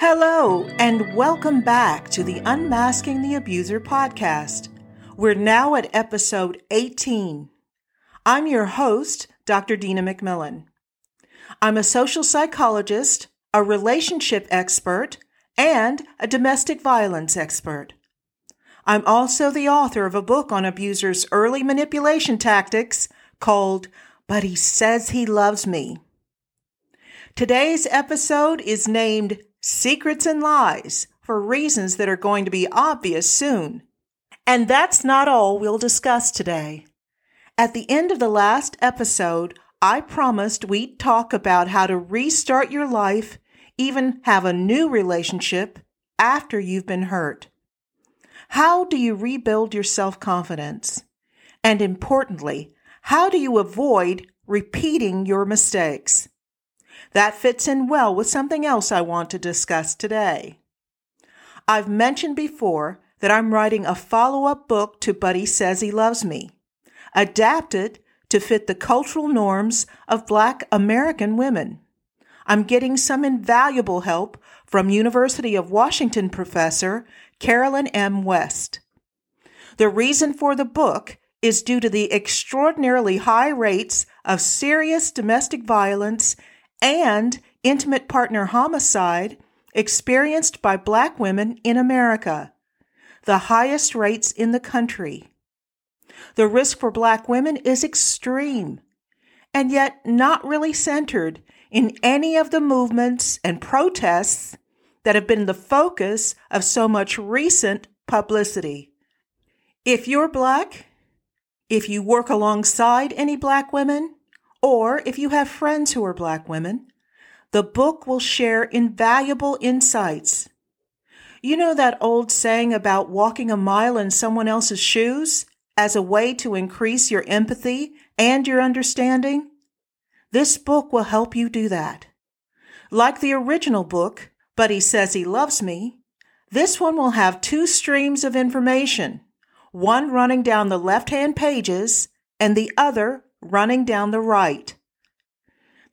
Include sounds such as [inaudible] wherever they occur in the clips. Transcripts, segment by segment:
Hello, and welcome back to the Unmasking the Abuser podcast. We're now at episode 18. I'm your host, Dr. Dina McMillan. I'm a social psychologist, a relationship expert, and a domestic violence expert. I'm also the author of a book on abusers' early manipulation tactics called But He Says He Loves Me. Today's episode is named Secrets and Lies for reasons that are going to be obvious soon. And that's not all we'll discuss today. At the end of the last episode, I promised we'd talk about how to restart your life, even have a new relationship after you've been hurt. How do you rebuild your self confidence? And importantly, how do you avoid repeating your mistakes? That fits in well with something else I want to discuss today. I've mentioned before that I'm writing a follow up book to But He Says He Loves Me, adapted to fit the cultural norms of Black American women. I'm getting some invaluable help from University of Washington professor Carolyn M. West. The reason for the book is due to the extraordinarily high rates of serious domestic violence and intimate partner homicide experienced by Black women in America, the highest rates in the country. The risk for Black women is extreme, and yet not really centered in any of the movements and protests that have been the focus of so much recent publicity. If you're Black, if you work alongside any Black women, or if you have friends who are Black women, the book will share invaluable insights. You know that old saying about walking a mile in someone else's shoes as a way to increase your empathy and your understanding? This book will help you do that. Like the original book, But He Says He Loves Me, this one will have two streams of information, one running down the left hand pages and the other running down the right.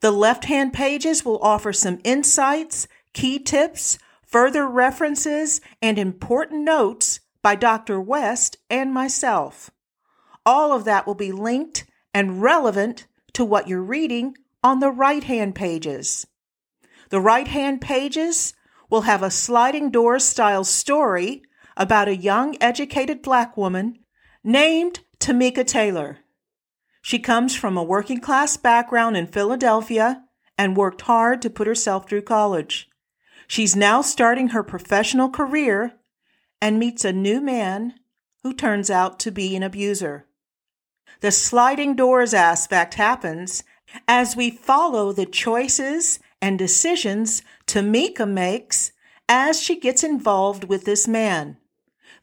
The left hand pages will offer some insights, key tips, further references, and important notes by Dr. West and myself. All of that will be linked and relevant to what you're reading on the right hand pages. The right hand pages will have a sliding doors style story about a young educated black woman named Tamika Taylor. She comes from a working class background in Philadelphia and worked hard to put herself through college. She's now starting her professional career and meets a new man who turns out to be an abuser. The sliding doors aspect happens as we follow the choices and decisions Tamika makes as she gets involved with this man.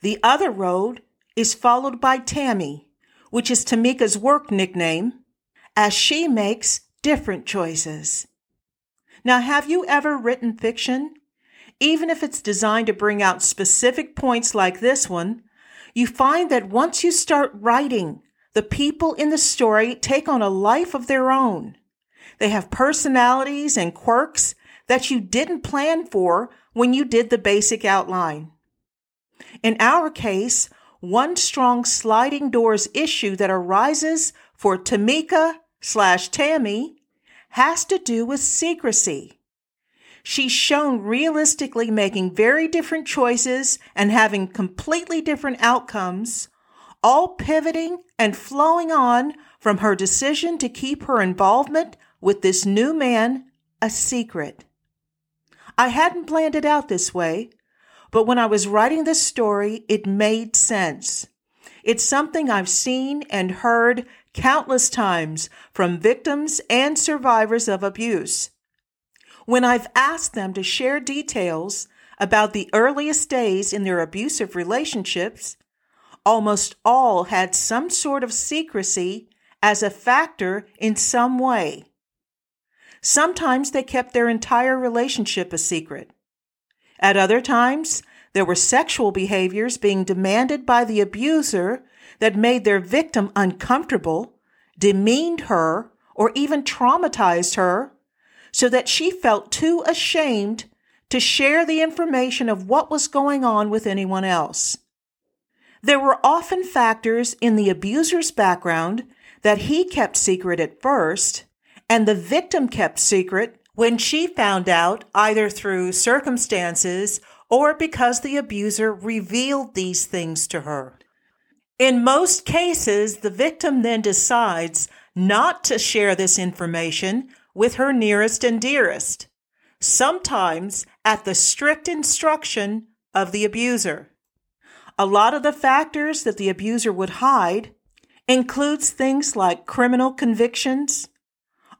The other road is followed by Tammy, which is Tamika's work nickname, as she makes different choices. Now, have you ever written fiction? Even if it's designed to bring out specific points like this one, you find that once you start writing, the people in the story take on a life of their own. They have personalities and quirks that you didn't plan for when you did the basic outline. In our case, one strong sliding doors issue that arises for Tamika slash Tammy has to do with secrecy. She's shown realistically making very different choices and having completely different outcomes, all pivoting and flowing on from her decision to keep her involvement with this new man a secret. I hadn't planned it out this way, but when I was writing this story, it made sense. It's something I've seen and heard countless times from victims and survivors of abuse. When I've asked them to share details about the earliest days in their abusive relationships, almost all had some sort of secrecy as a factor in some way. Sometimes they kept their entire relationship a secret. At other times, there were sexual behaviors being demanded by the abuser that made their victim uncomfortable, demeaned her, or even traumatized her so that she felt too ashamed to share the information of what was going on with anyone else. There were often factors in the abuser's background that he kept secret at first, and the victim kept secret when she found out either through circumstances or because the abuser revealed these things to her. In most cases, the victim then decides not to share this information with her nearest and dearest, sometimes at the strict instruction of the abuser. A lot of the factors that the abuser would hide includes things like criminal convictions,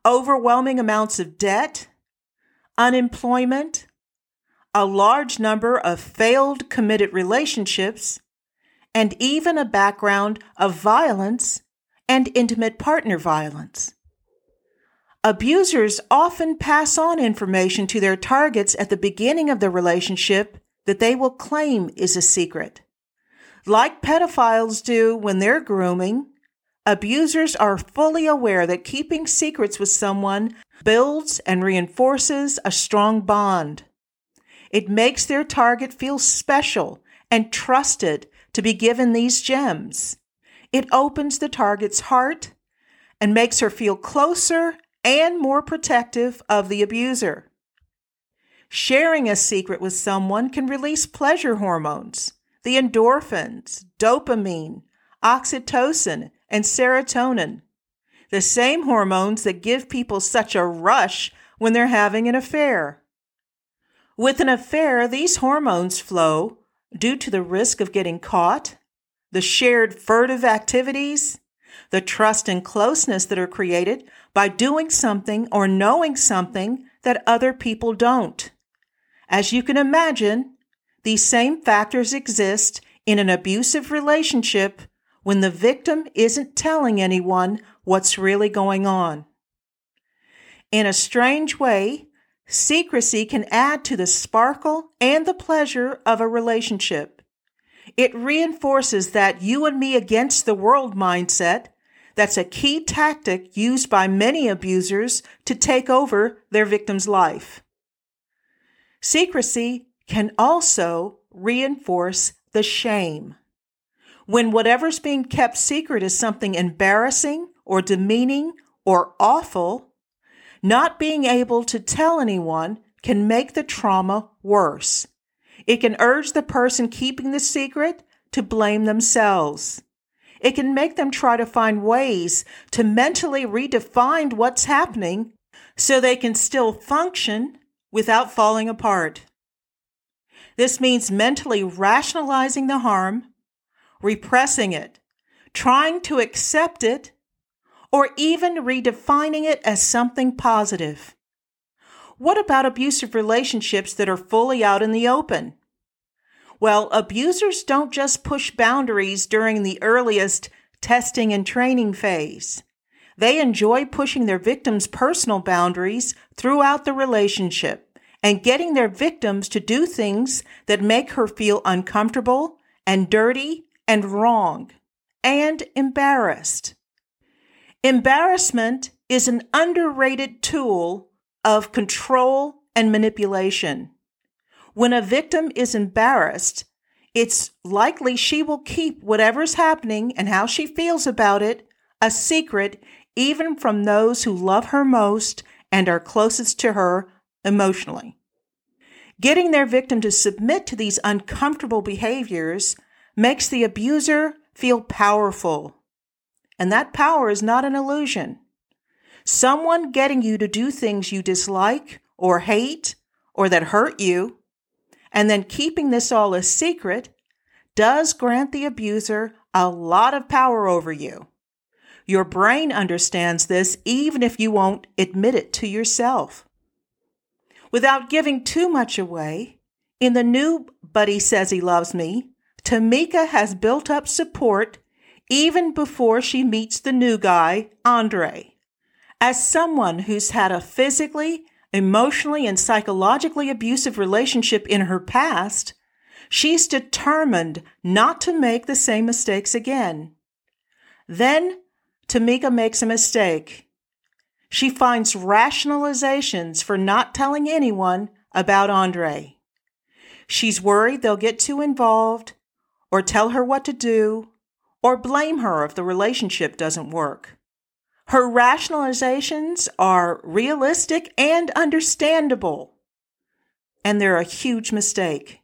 overwhelming amounts of debt, unemployment, a large number of failed committed relationships, and even a background of violence and intimate partner violence. Abusers often pass on information to their targets at the beginning of the relationship that they will claim is a secret. Like pedophiles do when they're grooming, abusers are fully aware that keeping secrets with someone builds and reinforces a strong bond. It makes their target feel special and trusted to be given these gems. It opens the target's heart and makes her feel closer and more protective of the abuser. Sharing a secret with someone can release pleasure hormones, the endorphins, dopamine, oxytocin, and serotonin, the same hormones that give people such a rush when they're having an affair. With an affair, these hormones flow due to the risk of getting caught, the shared furtive activities, the trust and closeness that are created by doing something or knowing something that other people don't. As you can imagine, these same factors exist in an abusive relationship when the victim isn't telling anyone what's really going on. In a strange way, secrecy can add to the sparkle and the pleasure of a relationship. It reinforces that you and me against the world mindset that's a key tactic used by many abusers to take over their victim's life. Secrecy can also reinforce the shame. When whatever's being kept secret is something embarrassing or demeaning or awful, not being able to tell anyone can make the trauma worse. It can urge the person keeping the secret to blame themselves. It can make them try to find ways to mentally redefine what's happening so they can still function without falling apart. This means mentally rationalizing the harm, repressing it, trying to accept it, or even redefining it as something positive. What about abusive relationships that are fully out in the open? Well, abusers don't just push boundaries during the earliest testing and training phase. They enjoy pushing their victims' personal boundaries throughout the relationship and getting their victims to do things that make her feel uncomfortable and dirty and wrong and embarrassed. Embarrassment is an underrated tool of control and manipulation. When a victim is embarrassed, it's likely she will keep whatever's happening and how she feels about it a secret, even from those who love her most and are closest to her emotionally. Getting their victim to submit to these uncomfortable behaviors makes the abuser feel powerful. And that power is not an illusion. Someone getting you to do things you dislike or hate or that hurt you and then keeping this all a secret does grant the abuser a lot of power over you. Your brain understands this even if you won't admit it to yourself. Without giving too much away, in the new But He Says He Loves Me, Tamika has built up support even before she meets the new guy, Andre. As someone who's had a physically emotionally and psychologically abusive relationship in her past, she's determined not to make the same mistakes again. Then Tamika makes a mistake. She finds rationalizations for not telling anyone about Andre. She's worried they'll get too involved, or tell her what to do, or blame her if the relationship doesn't work. Her rationalizations are realistic and understandable, and they're a huge mistake.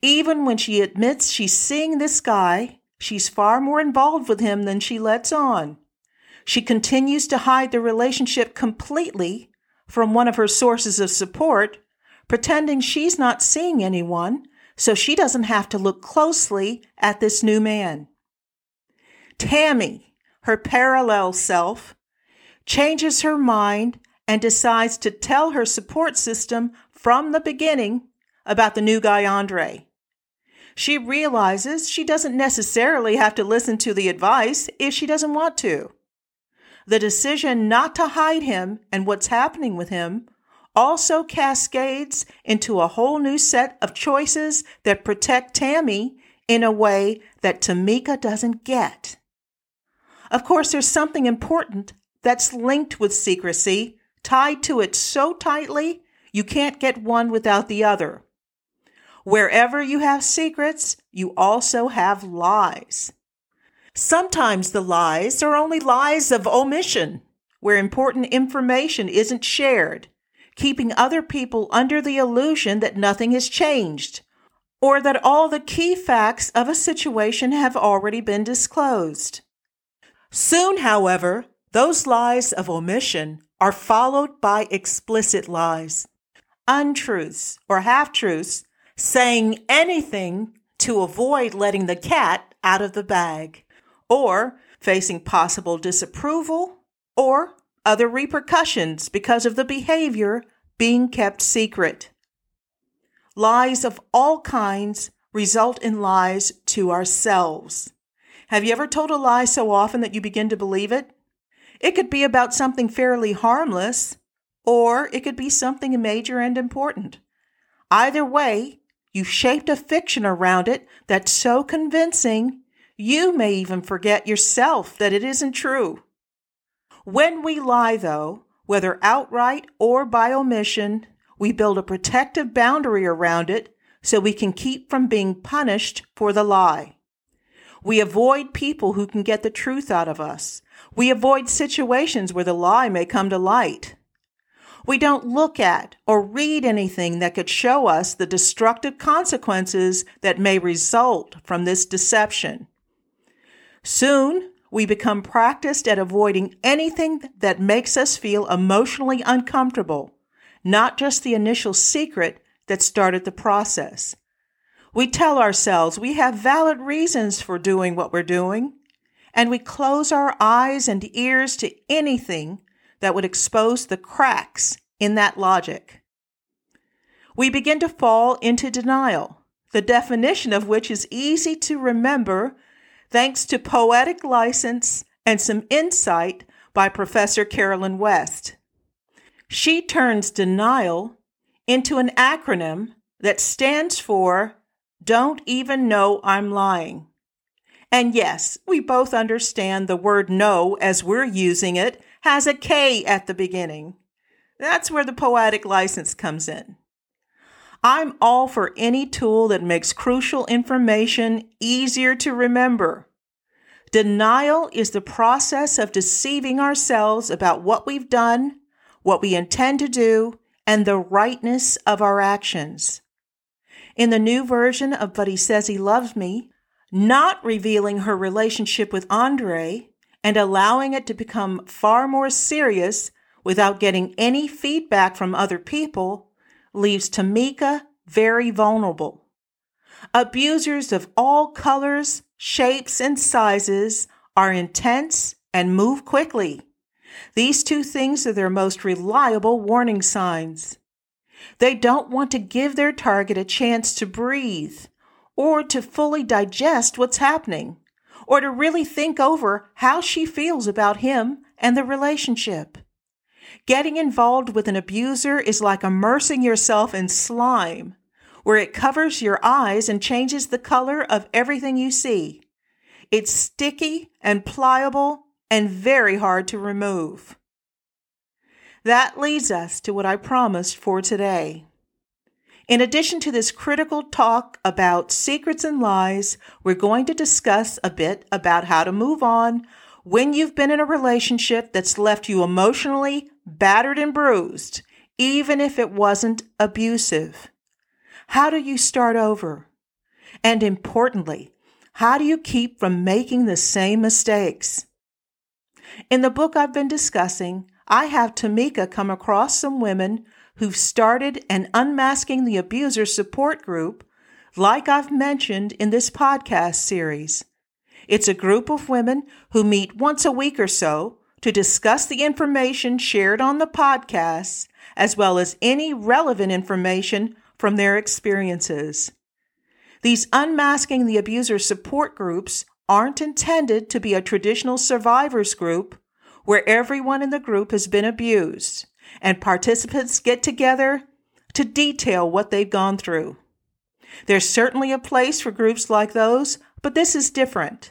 Even when she admits she's seeing this guy, she's far more involved with him than she lets on. She continues to hide the relationship completely from one of her sources of support, pretending she's not seeing anyone so she doesn't have to look closely at this new man. Tammy, her parallel self, changes her mind and decides to tell her support system from the beginning about the new guy, Andre. She realizes she doesn't necessarily have to listen to the advice if she doesn't want to. The decision not to hide him and what's happening with him also cascades into a whole new set of choices that protect Tammy in a way that Tamika doesn't get. Of course, there's something important that's linked with secrecy, tied to it so tightly you can't get one without the other. Wherever you have secrets, you also have lies. Sometimes the lies are only lies of omission, where important information isn't shared keeping other people under the illusion that nothing has changed, or that all the key facts of a situation have already been disclosed. Soon, however, those lies of omission are followed by explicit lies, untruths or half truths, saying anything to avoid letting the cat out of the bag, or facing possible disapproval or other repercussions because of the behavior being kept secret. Lies of all kinds result in lies to ourselves. Have you ever told a lie so often that you begin to believe it? It could be about something fairly harmless, or it could be something major and important. Either way, you've shaped a fiction around it that's so convincing you may even forget yourself that it isn't true. When we lie, though, whether outright or by omission, we build a protective boundary around it so we can keep from being punished for the lie. We avoid people who can get the truth out of us. We avoid situations where the lie may come to light. We don't look at or read anything that could show us the destructive consequences that may result from this deception. Soon, we become practiced at avoiding anything that makes us feel emotionally uncomfortable, not just the initial secret that started the process. We tell ourselves we have valid reasons for doing what we're doing, and we close our eyes and ears to anything that would expose the cracks in that logic. We begin to fall into denial, the definition of which is easy to remember thanks to poetic license and some insight by Professor Carolyn West. She turns denial into an acronym that stands for Don't Even Know I'm Lying. And yes, we both understand the word no as we're using it has a K at the beginning. That's where the poetic license comes in. I'm all for any tool that makes crucial information easier to remember. Denial is the process of deceiving ourselves about what we've done, what we intend to do, and the rightness of our actions. In the new version of But He Says He Loves Me, not revealing her relationship with Andre and allowing it to become far more serious without getting any feedback from other people leaves Tamika very vulnerable. Abusers of all colors, shapes, and sizes are intense and move quickly. These two things are their most reliable warning signs. They don't want to give their target a chance to breathe or to fully digest what's happening or to really think over how she feels about him and the relationship. Getting involved with an abuser is like immersing yourself in slime, where it covers your eyes and changes the color of everything you see. It's sticky and pliable and very hard to remove. That leads us to what I promised for today. In addition to this critical talk about secrets and lies, we're going to discuss a bit about how to move on when you've been in a relationship that's left you emotionally battered and bruised, even if it wasn't abusive. How do you start over? And importantly, how do you keep from making the same mistakes? In the book I've been discussing, I have Tamika come across some women who've started an Unmasking the Abuser support group, like I've mentioned in this podcast series. It's a group of women who meet once a week or so to discuss the information shared on the podcast, as well as any relevant information from their experiences. These Unmasking the Abuser support groups aren't intended to be a traditional survivors group where everyone in the group has been abused and participants get together to detail what they've gone through. There's certainly a place for groups like those, but this is different.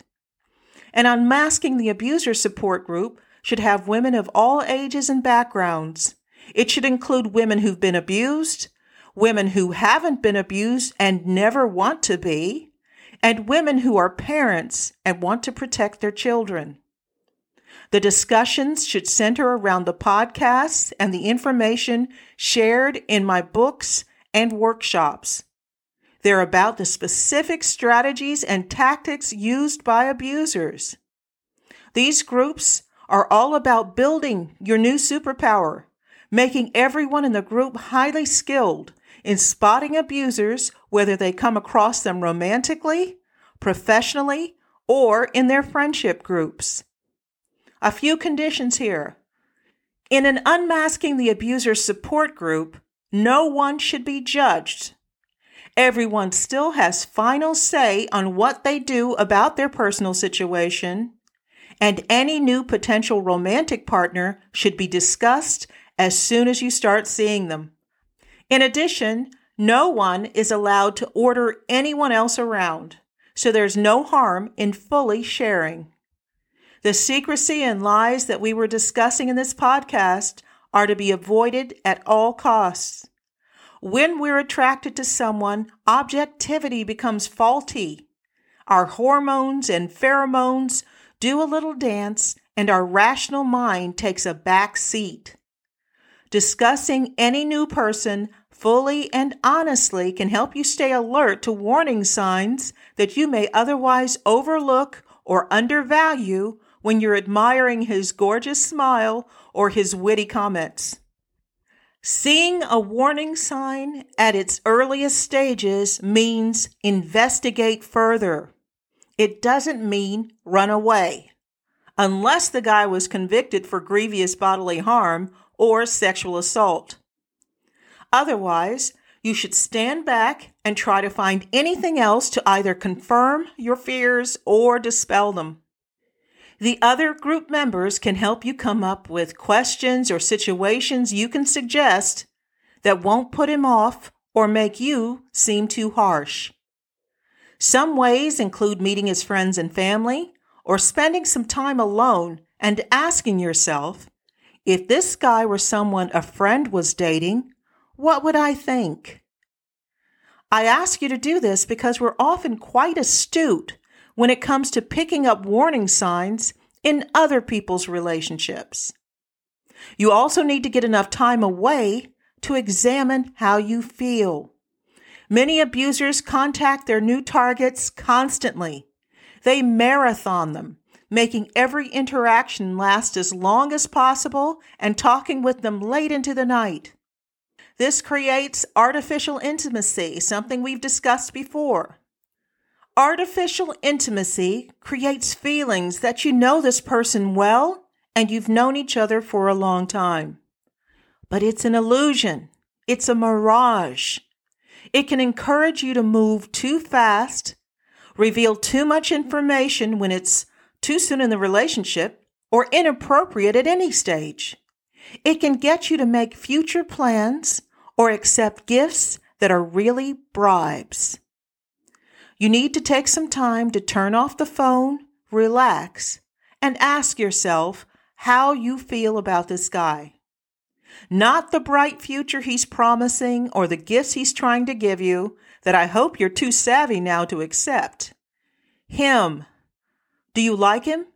An Unmasking the Abuser support group should have women of all ages and backgrounds. It should include women who've been abused, women who haven't been abused and never want to be, and women who are parents and want to protect their children. The discussions should center around the podcasts and the information shared in my books and workshops. They're about the specific strategies and tactics used by abusers. These groups are all about building your new superpower, making everyone in the group highly skilled in spotting abusers, whether they come across them romantically, professionally, or in their friendship groups. A few conditions here. In an unmasking the abuser support group, no one should be judged. Everyone still has final say on what they do about their personal situation, and any new potential romantic partner should be discussed as soon as you start seeing them. In addition, no one is allowed to order anyone else around, so there's no harm in fully sharing. The secrecy and lies that we were discussing in this podcast are to be avoided at all costs. When we're attracted to someone, objectivity becomes faulty. Our hormones and pheromones do a little dance, and our rational mind takes a back seat. Discussing any new person fully and honestly can help you stay alert to warning signs that you may otherwise overlook or undervalue when you're admiring his gorgeous smile or his witty comments. Seeing a warning sign at its earliest stages means investigate further. It doesn't mean run away, unless the guy was convicted for grievous bodily harm or sexual assault. Otherwise, you should stand back and try to find anything else to either confirm your fears or dispel them. The other group members can help you come up with questions or situations you can suggest that won't put him off or make you seem too harsh. Some ways include meeting his friends and family or spending some time alone and asking yourself, if this guy were someone a friend was dating, what would I think? I ask you to do this because we're often quite astute when it comes to picking up warning signs in other people's relationships. You also need to get enough time away to examine how you feel. Many abusers contact their new targets constantly. They marathon them, making every interaction last as long as possible and talking with them late into the night. This creates artificial intimacy, something we've discussed before. Artificial intimacy creates feelings that you know this person well and you've known each other for a long time. But it's an illusion. It's a mirage. It can encourage you to move too fast, reveal too much information when it's too soon in the relationship, or inappropriate at any stage. It can get you to make future plans or accept gifts that are really bribes. You need to take some time to turn off the phone, relax, and ask yourself how you feel about this guy. Not the bright future he's promising or the gifts he's trying to give you that I hope you're too savvy now to accept. Him. Do you like him?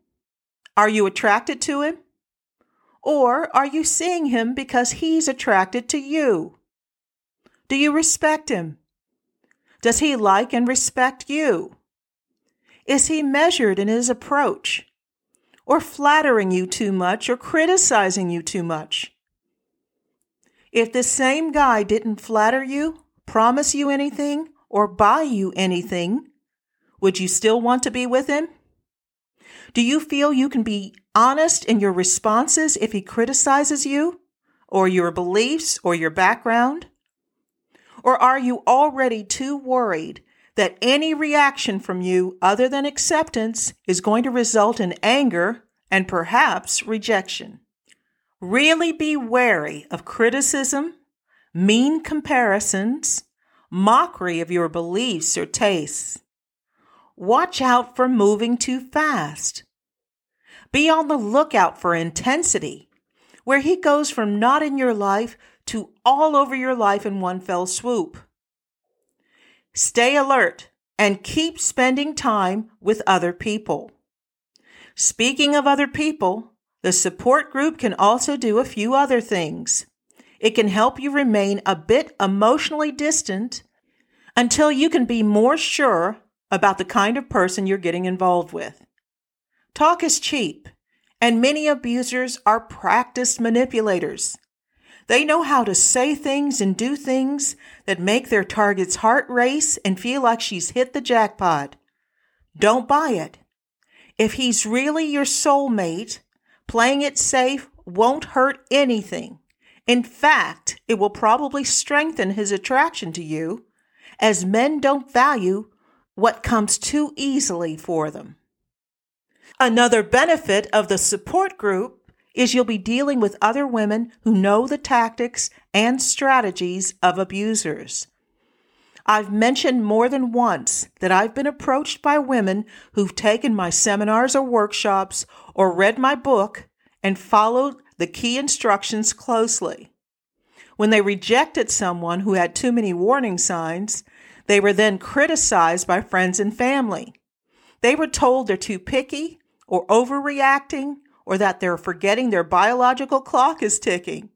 Are you attracted to him? Or are you seeing him because he's attracted to you? Do you respect him? Does he like and respect you? Is he measured in his approach? Or flattering you too much or criticizing you too much? If the same guy didn't flatter you, promise you anything, or buy you anything, would you still want to be with him? Do you feel you can be honest in your responses if he criticizes you, or your beliefs, or your background? Or are you already too worried that any reaction from you other than acceptance is going to result in anger and perhaps rejection? Really be wary of criticism, mean comparisons, mockery of your beliefs or tastes. Watch out for moving too fast. Be on the lookout for intensity, where he goes from not in your life to all over your life in one fell swoop. Stay alert and keep spending time with other people. Speaking of other people, the support group can also do a few other things. It can help you remain a bit emotionally distant until you can be more sure about the kind of person you're getting involved with. Talk is cheap, and many abusers are practiced manipulators. They know how to say things and do things that make their target's heart race and feel like she's hit the jackpot. Don't buy it. If he's really your soulmate, playing it safe won't hurt anything. In fact, it will probably strengthen his attraction to you, as men don't value what comes too easily for them. Another benefit of the support group is you'll be dealing with other women who know the tactics and strategies of abusers. I've mentioned more than once that I've been approached by women who've taken my seminars or workshops or read my book and followed the key instructions closely. When they rejected someone who had too many warning signs, they were then criticized by friends and family. They were told they're too picky or overreacting or that they're forgetting their biological clock is ticking.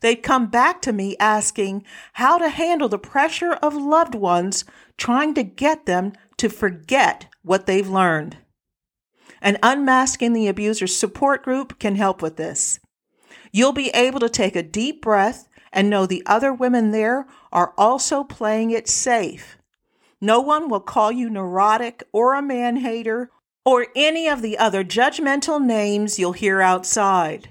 They'd come back to me asking how to handle the pressure of loved ones trying to get them to forget what they've learned. An Unmasking the Abuser support group can help with this. You'll be able to take a deep breath and know the other women there are also playing it safe. No one will call you neurotic or a man hater or any of the other judgmental names you'll hear outside.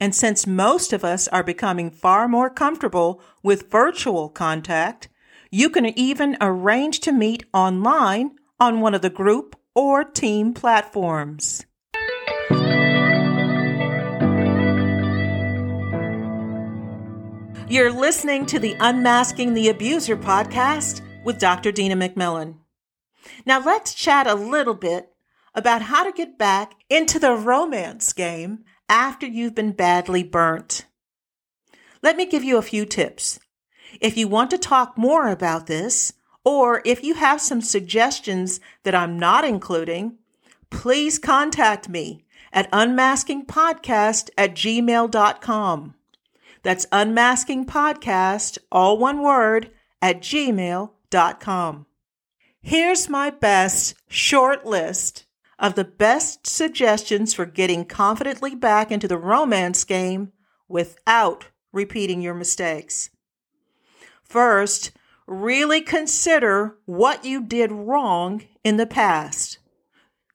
And since most of us are becoming far more comfortable with virtual contact, you can even arrange to meet online on one of the group or team platforms. You're listening to the Unmasking the Abuser podcast with Dr. Dina McMillan. Now let's chat a little bit about how to get back into the romance game after you've been badly burnt. Let me give you a few tips. If you want to talk more about this, or if you have some suggestions that I'm not including, please contact me at unmaskingpodcast at gmail.com. That's unmaskingpodcast, all one word, at gmail.com. Here's my best short list of the best suggestions for getting confidently back into the romance game without repeating your mistakes. First, really consider what you did wrong in the past.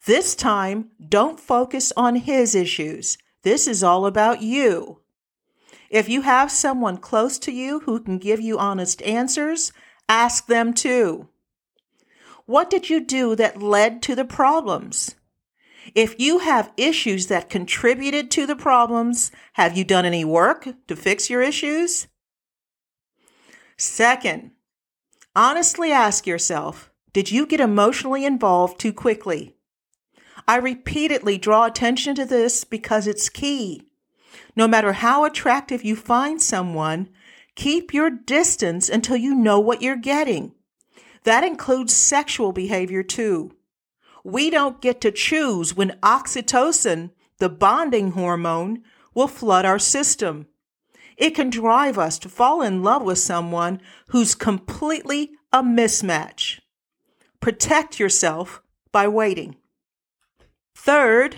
This time, don't focus on his issues. This is all about you. If you have someone close to you who can give you honest answers, ask them too. What did you do that led to the problems? If you have issues that contributed to the problems, have you done any work to fix your issues? Second, honestly ask yourself, did you get emotionally involved too quickly? I repeatedly draw attention to this because it's key. No matter how attractive you find someone, keep your distance until you know what you're getting. That includes sexual behavior too. We don't get to choose when oxytocin, the bonding hormone, will flood our system. It can drive us to fall in love with someone who's completely a mismatch. Protect yourself by waiting. Third,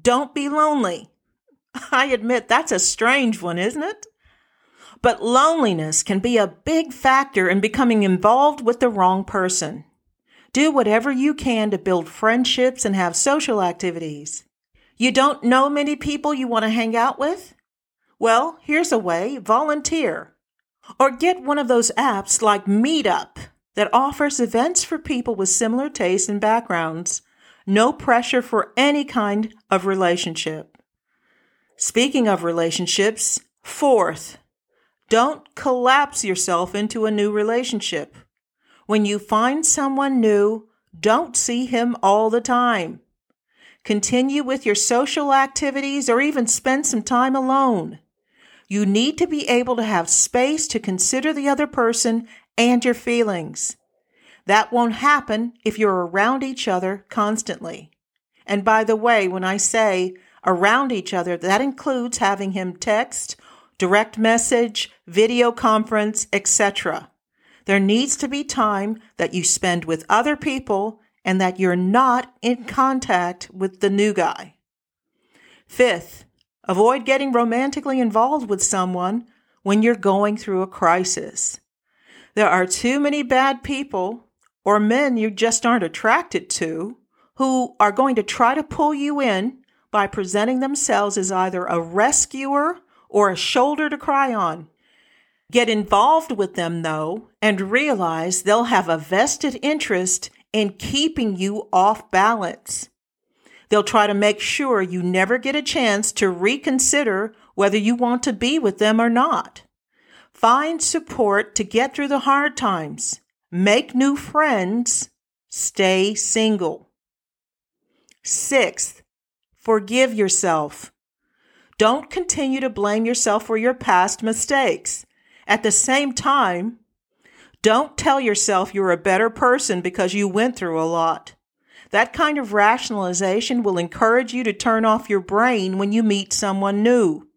don't be lonely. [laughs] I admit that's a strange one, isn't it? But loneliness can be a big factor in becoming involved with the wrong person. Do whatever you can to build friendships and have social activities. You don't know many people you want to hang out with? Well, here's a way volunteer. Or get one of those apps like Meetup that offers events for people with similar tastes and backgrounds. No pressure for any kind of relationship. Speaking of relationships, fourth, don't collapse yourself into a new relationship. When you find someone new, don't see him all the time. Continue with your social activities or even spend some time alone. You need to be able to have space to consider the other person and your feelings. That won't happen if you're around each other constantly. And by the way, when I say around each other, that includes having him text, direct message, video conference, etc. There needs to be time that you spend with other people and that you're not in contact with the new guy. Fifth, Avoid getting romantically involved with someone when you're going through a crisis. There are too many bad people, or men you just aren't attracted to, who are going to try to pull you in by presenting themselves as either a rescuer or a shoulder to cry on. Get involved with them, though, and realize they'll have a vested interest in keeping you off balance. They'll try to make sure you never get a chance to reconsider whether you want to be with them or not. Find support to get through the hard times. Make new friends. Stay single. Sixth, forgive yourself. Don't continue to blame yourself for your past mistakes. At the same time, don't tell yourself you're a better person because you went through a lot. That kind of rationalization will encourage you to turn off your brain when you meet someone new.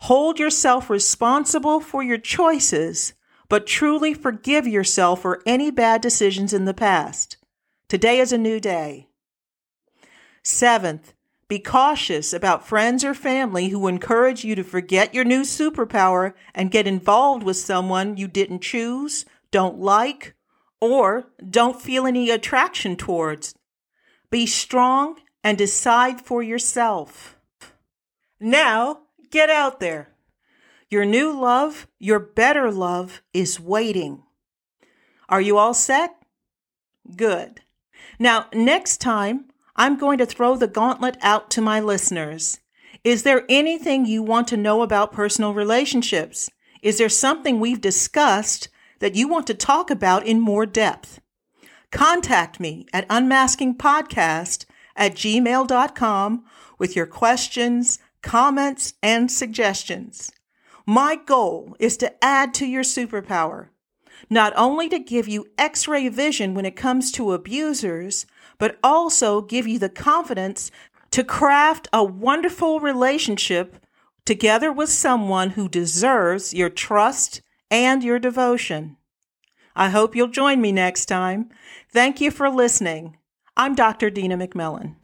Hold yourself responsible for your choices, but truly forgive yourself for any bad decisions in the past. Today is a new day. Seventh, be cautious about friends or family who encourage you to forget your new superpower and get involved with someone you didn't choose, don't like, or don't feel any attraction towards. Be strong and decide for yourself. Now, get out there. Your new love, your better love is waiting. Are you all set? Good. Now, next time, I'm going to throw the gauntlet out to my listeners. Is there anything you want to know about personal relationships? Is there something we've discussed that you want to talk about in more depth. Contact me at unmaskingpodcast at gmail.com with your questions, comments, and suggestions. My goal is to add to your superpower, not only to give you x ray vision when it comes to abusers, but also give you the confidence to craft a wonderful relationship together with someone who deserves your trust and your devotion. I hope you'll join me next time. Thank you for listening. I'm Dr. Dina McMillan.